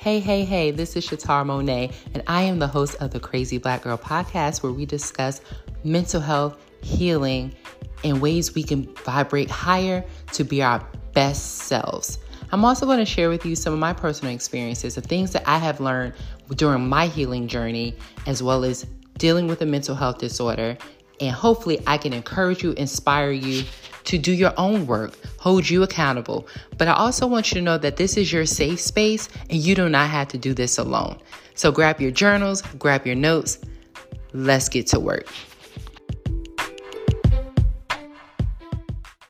Hey, hey, hey, this is Shatar Monet, and I am the host of the Crazy Black Girl podcast where we discuss mental health, healing, and ways we can vibrate higher to be our best selves. I'm also going to share with you some of my personal experiences and things that I have learned during my healing journey, as well as dealing with a mental health disorder. And hopefully, I can encourage you, inspire you to do your own work, hold you accountable. But I also want you to know that this is your safe space and you do not have to do this alone. So grab your journals, grab your notes. Let's get to work.